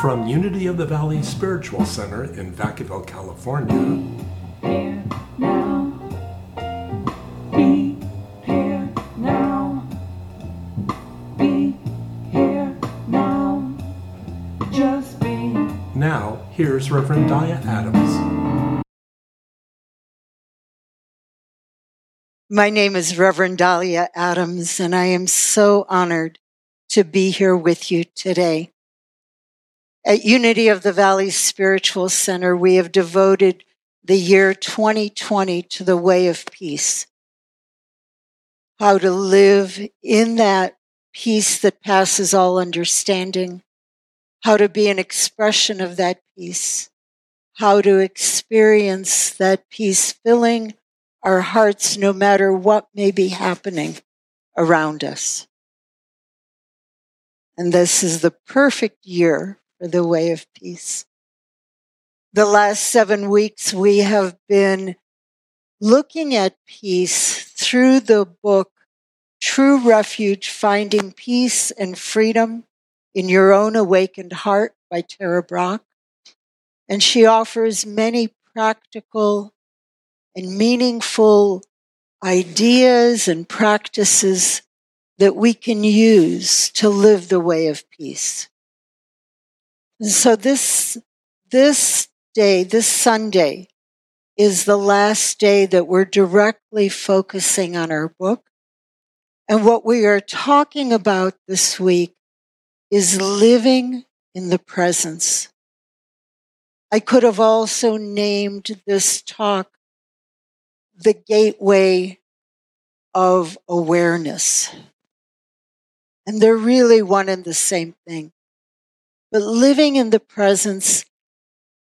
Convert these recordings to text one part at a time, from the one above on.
From Unity of the Valley Spiritual Center in Vacaville, California. Now. Be here now. Be here now. Just be. Now, here's Reverend Dia Adams. My name is Reverend Dahlia Adams, and I am so honored to be here with you today. At Unity of the Valley Spiritual Center, we have devoted the year 2020 to the way of peace. How to live in that peace that passes all understanding. How to be an expression of that peace. How to experience that peace filling our hearts no matter what may be happening around us. And this is the perfect year for the way of peace. The last seven weeks, we have been looking at peace through the book True Refuge Finding Peace and Freedom in Your Own Awakened Heart by Tara Brach. And she offers many practical and meaningful ideas and practices that we can use to live the way of peace. So this, this day, this Sunday, is the last day that we're directly focusing on our book. And what we are talking about this week is living in the presence. I could have also named this talk the gateway of awareness. And they're really one and the same thing. But living in the presence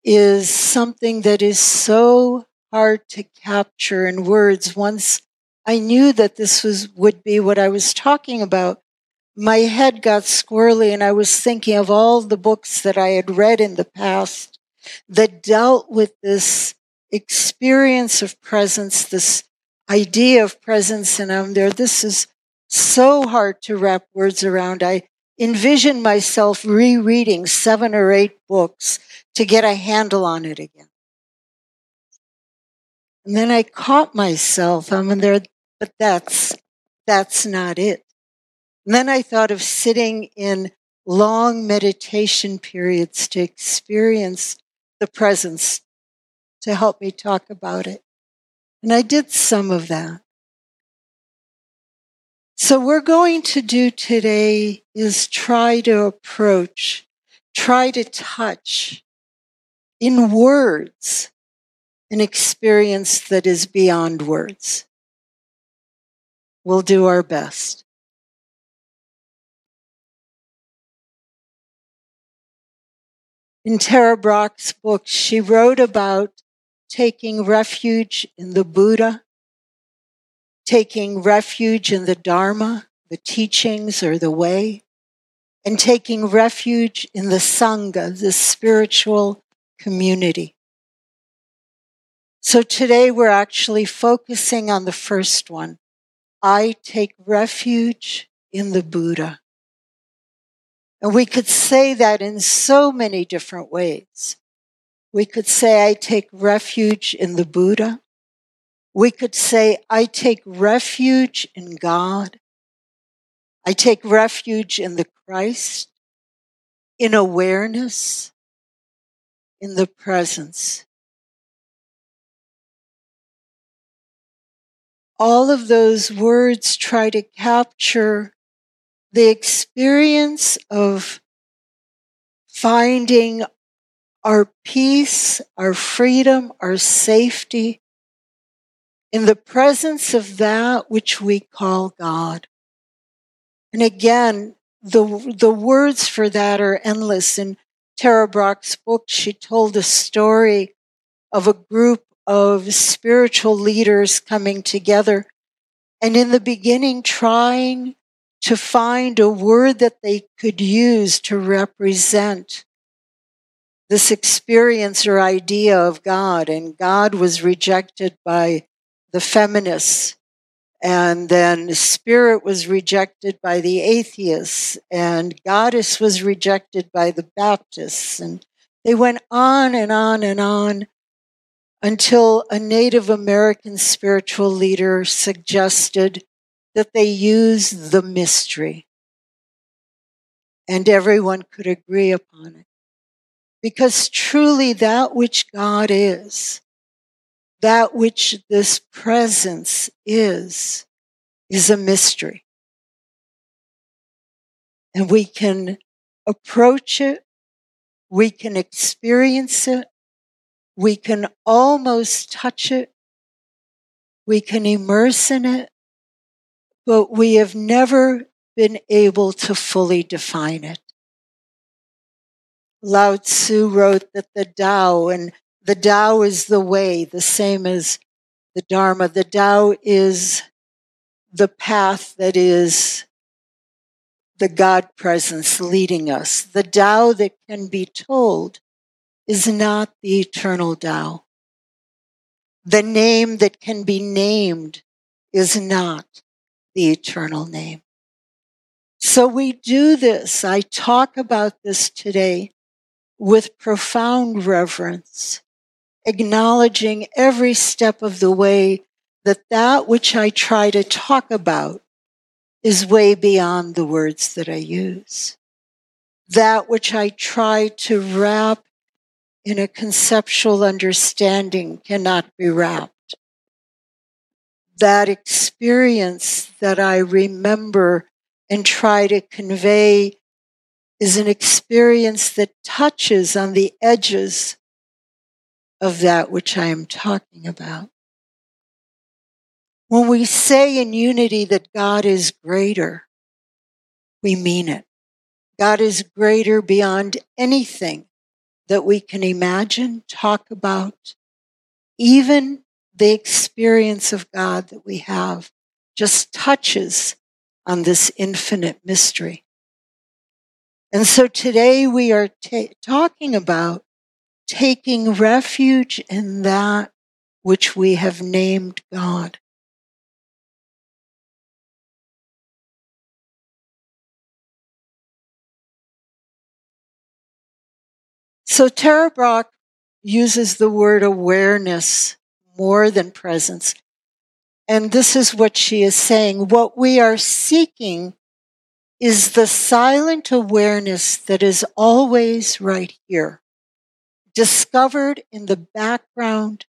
is something that is so hard to capture in words. Once I knew that this was, would be what I was talking about, my head got squirrely and I was thinking of all the books that I had read in the past that dealt with this experience of presence, this idea of presence. And I'm there, this is so hard to wrap words around. I envision myself rereading seven or eight books to get a handle on it again. And then I caught myself, I'm in there, but that's, that's not it. And then I thought of sitting in long meditation periods to experience the presence to help me talk about it. And I did some of that. So we're going to do today is try to approach, try to touch in words an experience that is beyond words. We'll do our best. In Tara Brach's book, she wrote about taking refuge in the Buddha taking refuge in the Dharma, the teachings, or the way, and taking refuge in the Sangha, the spiritual community. So today we're actually focusing on the first one. I take refuge in the Buddha. And we could say that in so many different ways. We could say, I take refuge in the Buddha. We could say, I take refuge in God. I take refuge in the Christ, in awareness, in the presence. All of those words try to capture the experience of finding our peace, our freedom, our safety in the presence of that which we call God. And again, the, the words for that are endless. In Tara Brach's book, she told a story of a group of spiritual leaders coming together and in the beginning trying to find a word that they could use to represent this experience or idea of God. And God was rejected by the feminists And then spirit was rejected by the atheists, and goddess was rejected by the Baptists. And they went on and on and on until a Native American spiritual leader suggested that they use the mystery. And everyone could agree upon it. Because truly, that which God is, that which this presence is, is a mystery. And we can approach it, we can experience it, we can almost touch it, we can immerse in it, but we have never been able to fully define it. Lao Tzu wrote that the Tao, and the Tao is the way, the same as the Dharma. The Tao is the path that is the God presence leading us. The Tao that can be told is not the eternal Tao. The name that can be named is not the eternal name. So we do this. I talk about this today with profound reverence, acknowledging every step of the way that that which I try to talk about is way beyond the words that I use. That which I try to wrap in a conceptual understanding cannot be wrapped. That experience that I remember and try to convey is an experience that touches on the edges of that which I am talking about. When we say in unity that God is greater, we mean it. God is greater beyond anything that we can imagine, talk about, even the experience of God that we have just touches on this infinite mystery. And so today we are ta- talking about taking refuge in that which we have named God. So Tara Brach uses the word awareness more than presence. And this is what she is saying. What we are seeking is the silent awareness that is always right here, discovered in the background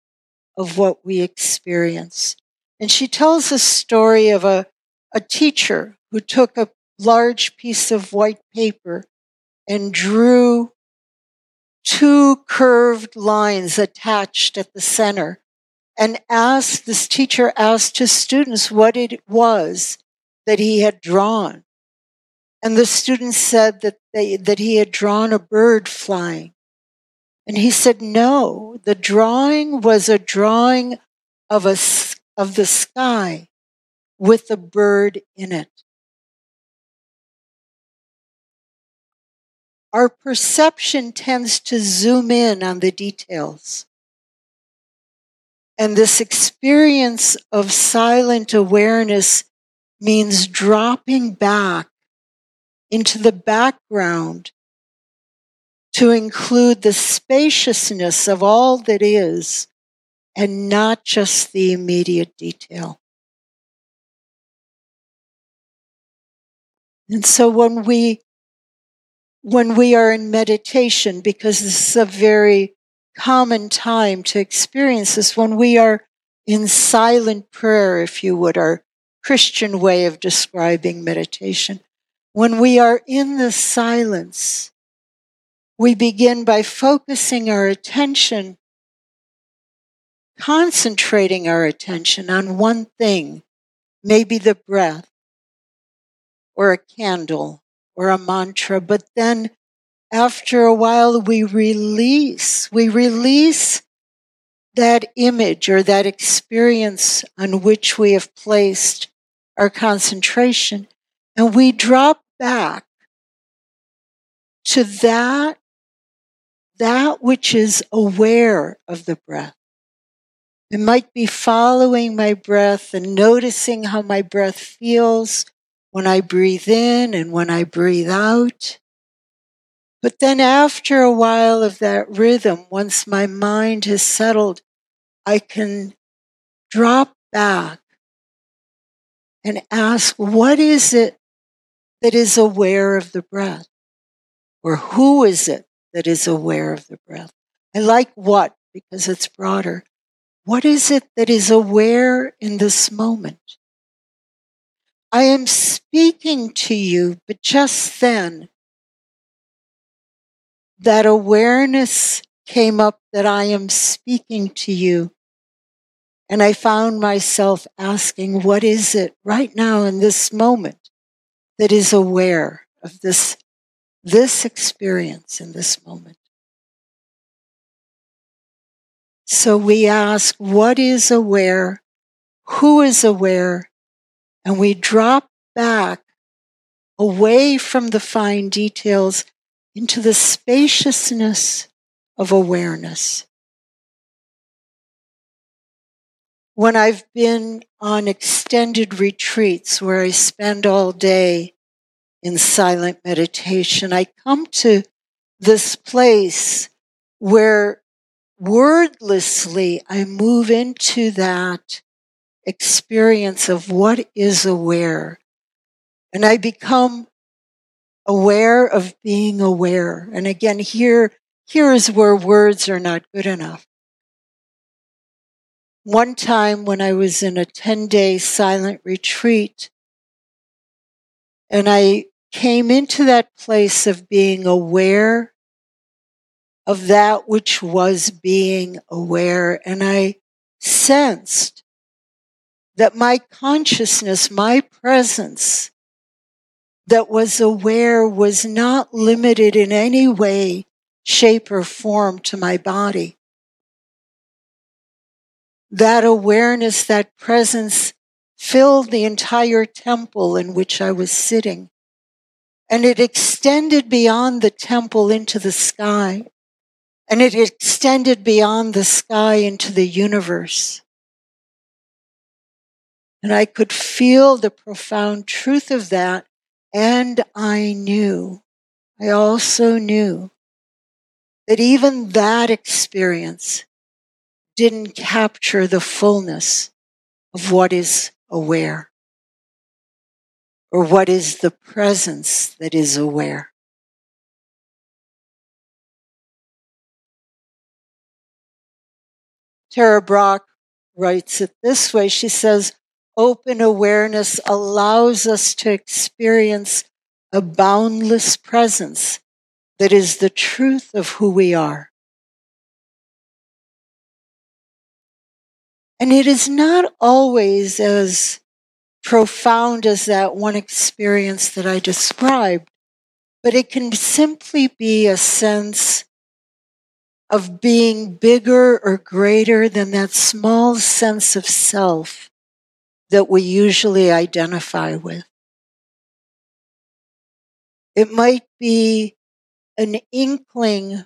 of what we experience. And she tells a story of a, a teacher who took a large piece of white paper and drew two curved lines attached at the center and asked this teacher asked his students what it was that he had drawn and the students said that they that he had drawn a bird flying and he said no the drawing was a drawing of a of the sky with a bird in it our perception tends to zoom in on the details. And this experience of silent awareness means dropping back into the background to include the spaciousness of all that is and not just the immediate detail. And so when we when we are in meditation, because this is a very common time to experience this, when we are in silent prayer, if you would, our Christian way of describing meditation. When we are in the silence, we begin by focusing our attention, concentrating our attention on one thing, maybe the breath or a candle or a mantra, but then after a while we release, we release that image or that experience on which we have placed our concentration and we drop back to that that which is aware of the breath I might be following my breath and noticing how my breath feels when I breathe in and when I breathe out. But then after a while of that rhythm, once my mind has settled, I can drop back and ask, what is it that is aware of the breath? Or who is it that is aware of the breath? I like what because it's broader. What is it that is aware in this moment? I am speaking to you, but just then, that awareness came up that I am speaking to you. And I found myself asking, what is it right now in this moment that is aware of this, this experience in this moment? So we ask, what is aware? Who is aware? And we drop back away from the fine details into the spaciousness of awareness. When I've been on extended retreats where I spend all day in silent meditation, I come to this place where wordlessly, I move into that experience of what is aware. And I become aware of being aware. And again, here, here is where words are not good enough. One time when I was in a 10 day silent retreat, and I came into that place of being aware of that which was being aware. And I sensed that my consciousness, my presence that was aware was not limited in any way, shape, or form to my body. That awareness, that presence filled the entire temple in which I was sitting. And it extended beyond the temple into the sky and it extended beyond the sky into the universe. And I could feel the profound truth of that. And I knew, I also knew that even that experience didn't capture the fullness of what is aware or what is the presence that is aware. Tara Brach writes it this way. She says, open awareness allows us to experience a boundless presence that is the truth of who we are. And it is not always as profound as that one experience that I described, but it can simply be a sense of being bigger or greater than that small sense of self that we usually identify with. It might be an inkling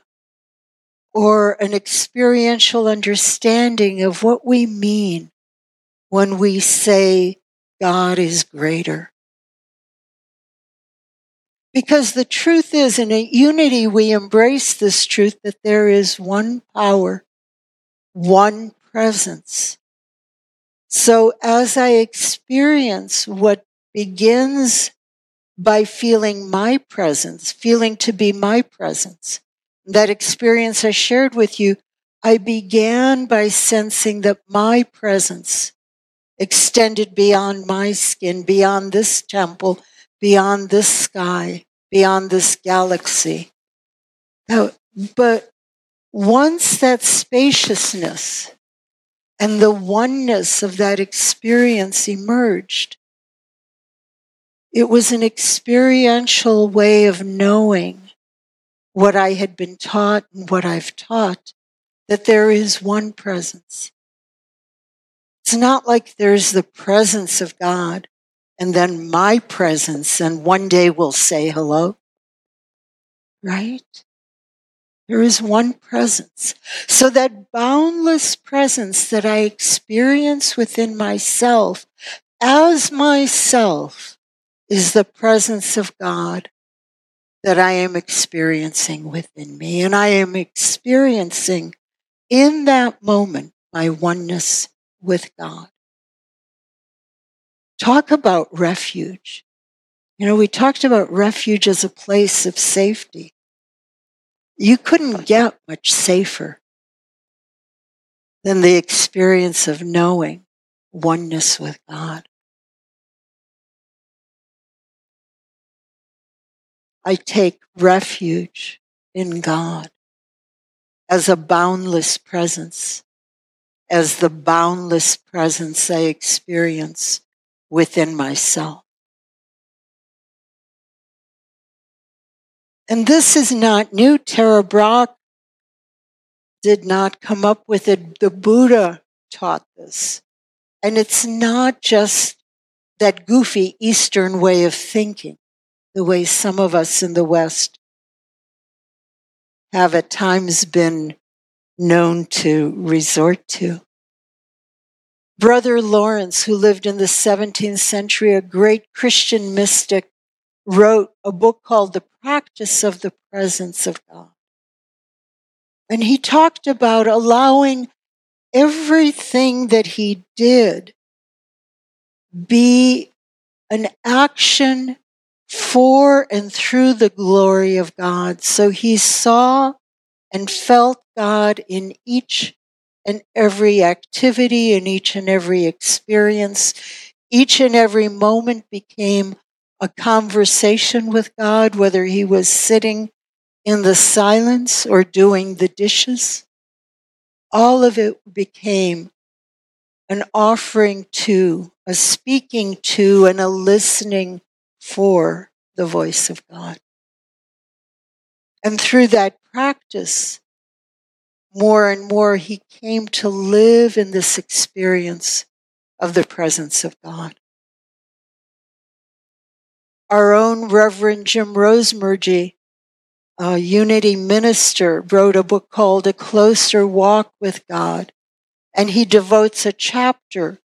or an experiential understanding of what we mean when we say God is greater. Because the truth is, in a unity, we embrace this truth that there is one power, one presence. So as I experience what begins by feeling my presence, feeling to be my presence, that experience I shared with you, I began by sensing that my presence extended beyond my skin, beyond this temple, beyond this sky, beyond this galaxy. But once that spaciousness and the oneness of that experience emerged, it was an experiential way of knowing what I had been taught and what I've taught that there is one presence. It's not like there's the presence of God and then my presence, and one day we'll say hello. Right? There is one presence. So that boundless presence that I experience within myself as myself is the presence of God that I am experiencing within me. And I am experiencing in that moment my oneness with God. Talk about refuge. You know, we talked about refuge as a place of safety. You couldn't get much safer than the experience of knowing oneness with God. I take refuge in God as a boundless presence, as the boundless presence I experience within myself. And this is not new. Tara Brach did not come up with it. The Buddha taught this. And it's not just that goofy Eastern way of thinking, the way some of us in the West have at times been known to resort to. Brother Lawrence, who lived in the 17th century, a great Christian mystic, wrote a book called The Practice of the Presence of God. And he talked about allowing everything that he did be an action for and through the glory of God. So he saw and felt God in each and every activity, in each and every experience. Each and every moment became a conversation with God, whether he was sitting in the silence or doing the dishes. All of it became an offering to, a speaking to, and a listening for the voice of God. And through that practice, more and more he came to live in this experience of the presence of God. Our own Reverend Jim Rosemergy, a Unity minister, wrote a book called A Closer Walk with God, and he devotes a chapter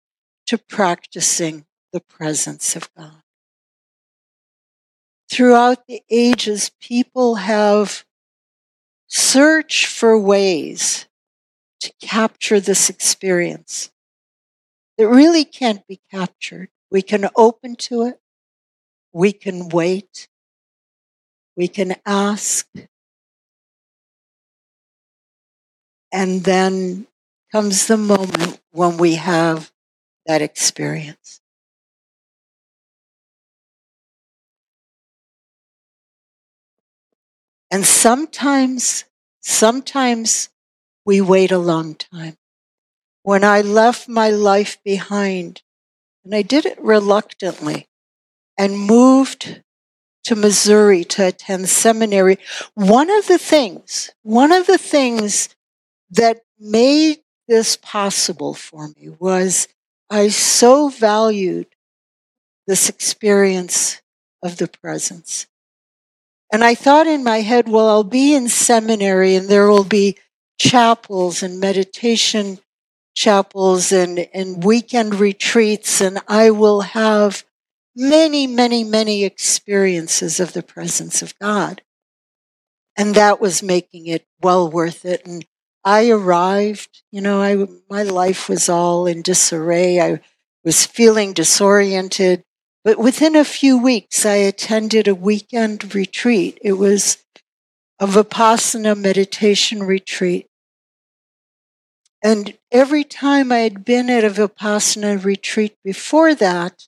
to practicing the presence of God. Throughout the ages, people have searched for ways to capture this experience that really can't be captured. We can open to it. We can wait. We can ask. And then comes the moment when we have that experience. And sometimes, sometimes we wait a long time. When I left my life behind, and I did it reluctantly, and moved to Missouri to attend seminary, one of the things, one of the things that made this possible for me was I so valued this experience of the presence. And I thought in my head, well, I'll be in seminary and there will be chapels and meditation chapels and, and weekend retreats, and I will have many, many, many experiences of the presence of God. And that was making it well worth it. And I arrived, you know, I, my life was all in disarray. I was feeling disoriented. But within a few weeks, I attended a weekend retreat. It was a Vipassana meditation retreat. And every time I had been at a Vipassana retreat before that,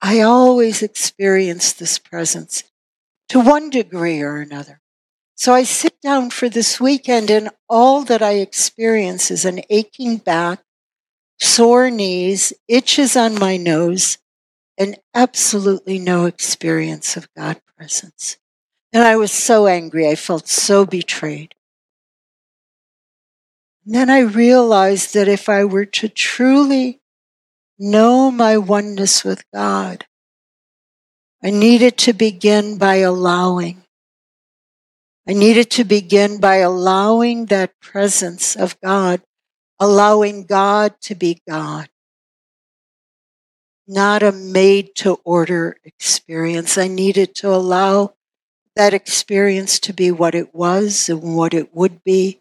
I always experienced this presence to one degree or another. So I sit down for this weekend, and all that I experience is an aching back, sore knees, itches on my nose, and absolutely no experience of God presence. And I was so angry. I felt so betrayed. And then I realized that if I were to truly know my oneness with God, I needed to begin by allowing I needed to begin by allowing that presence of God, allowing God to be God, not a made to order experience. I needed to allow that experience to be what it was and what it would be,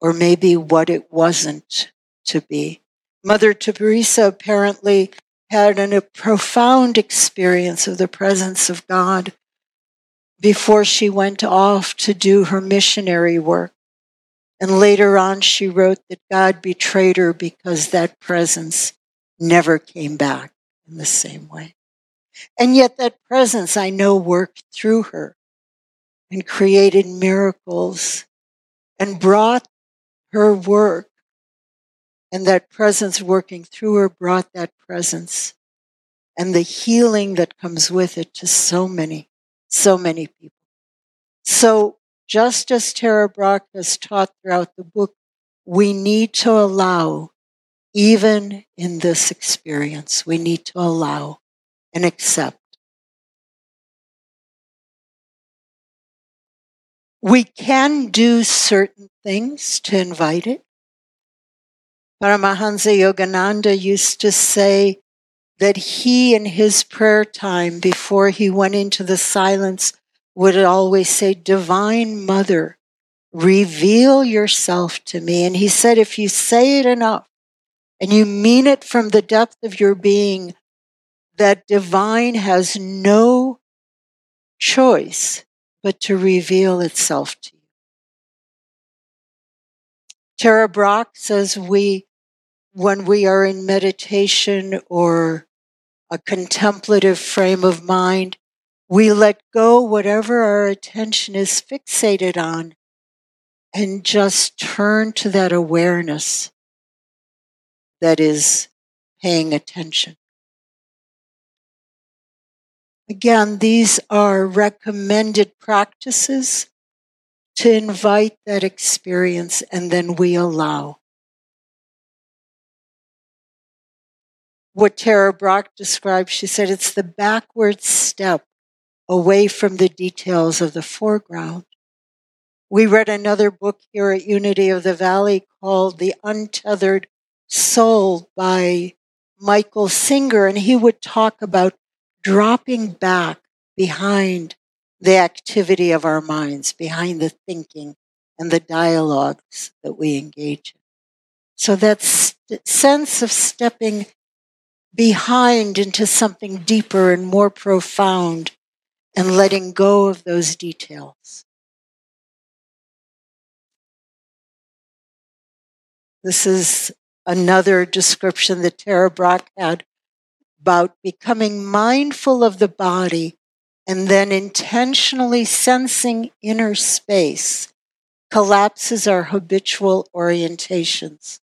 or maybe what it wasn't to be. Mother Teresa apparently had an, a profound experience of the presence of God before she went off to do her missionary work. And later on, she wrote that God betrayed her because that presence never came back in the same way. And yet, that presence I know worked through her and created miracles and brought her work and that presence working through her brought that presence and the healing that comes with it to so many, so many people. So, just as Tara Brach has taught throughout the book, we need to allow, even in this experience, we need to allow and accept. We can do certain things to invite it. Paramahansa Yogananda used to say that he, in his prayer time, before he went into the silence, would always say, Divine Mother, reveal yourself to me. And he said, if you say it enough and you mean it from the depth of your being, that divine has no choice but to reveal itself to you. Tara Brach says we when we are in meditation or a contemplative frame of mind, we let go whatever our attention is fixated on and just turn to that awareness that is paying attention. Again, these are recommended practices to invite that experience and then we allow. what Tara Brach described. She said it's the backward step away from the details of the foreground. We read another book here at Unity of the Valley called The Untethered Soul by Michael Singer, and he would talk about dropping back behind the activity of our minds, behind the thinking and the dialogues that we engage in. So that st- sense of stepping behind into something deeper and more profound and letting go of those details. This is another description that Tara Brach had about becoming mindful of the body and then intentionally sensing inner space collapses our habitual orientations.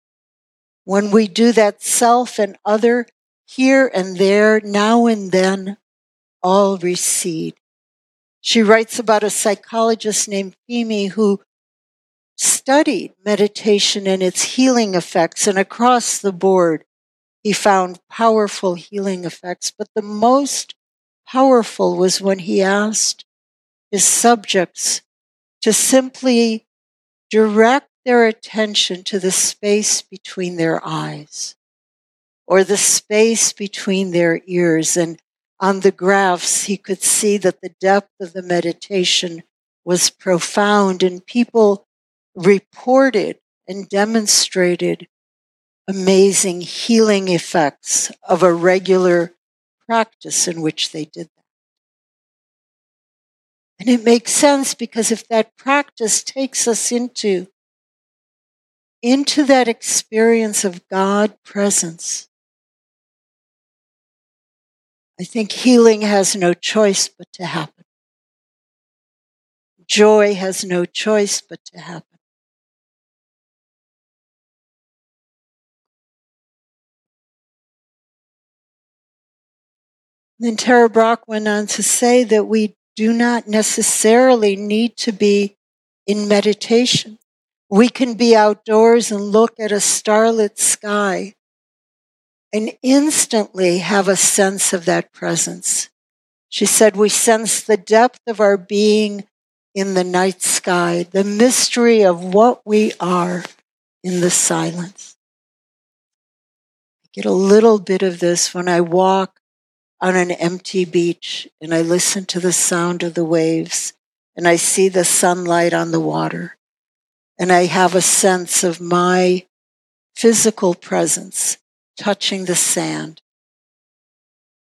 When we do that self and other here and there, now and then, all recede. She writes about a psychologist named Fehmi who studied meditation and its healing effects, and across the board, he found powerful healing effects. But the most powerful was when he asked his subjects to simply direct their attention to the space between their eyes or the space between their ears. And on the graphs, he could see that the depth of the meditation was profound, and people reported and demonstrated amazing healing effects of a regular practice in which they did that. And it makes sense because if that practice takes us into into that experience of God presence, I think healing has no choice but to happen. Joy has no choice but to happen. Then Tara Brach went on to say that we do not necessarily need to be in meditation. We can be outdoors and look at a starlit sky and instantly have a sense of that presence. She said, We sense the depth of our being in the night sky, the mystery of what we are in the silence. I get a little bit of this when I walk on an empty beach and I listen to the sound of the waves and I see the sunlight on the water and I have a sense of my physical presence touching the sand.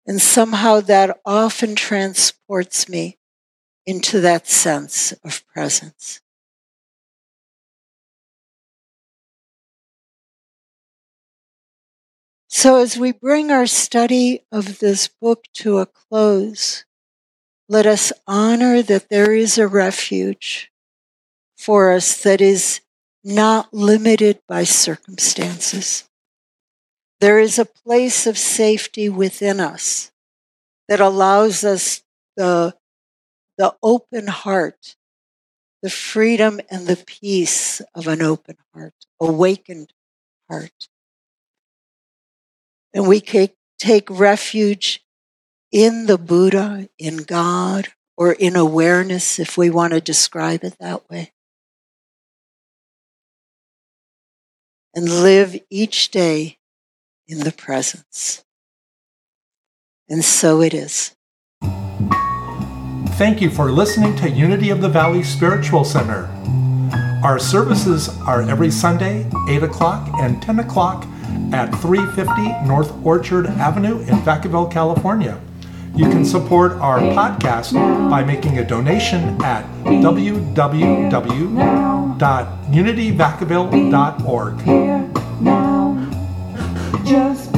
And somehow that often transports me into that sense of presence. So, as we bring our study of this book to a close, let us honor that there is a refuge for us that is not limited by circumstances. There is a place of safety within us that allows us the, the open heart, the freedom and the peace of an open heart, awakened heart. And we take refuge in the Buddha, in God, or in awareness, if we want to describe it that way. And live each day in the presence. And so it is. Thank you for listening to Unity of the Valley Spiritual Center. Our services are every Sunday, 8 o'clock and 10 o'clock at 350 North Orchard Avenue in Vacaville, California. You can support our podcast by making a donation at www.unityvacaville.org. Just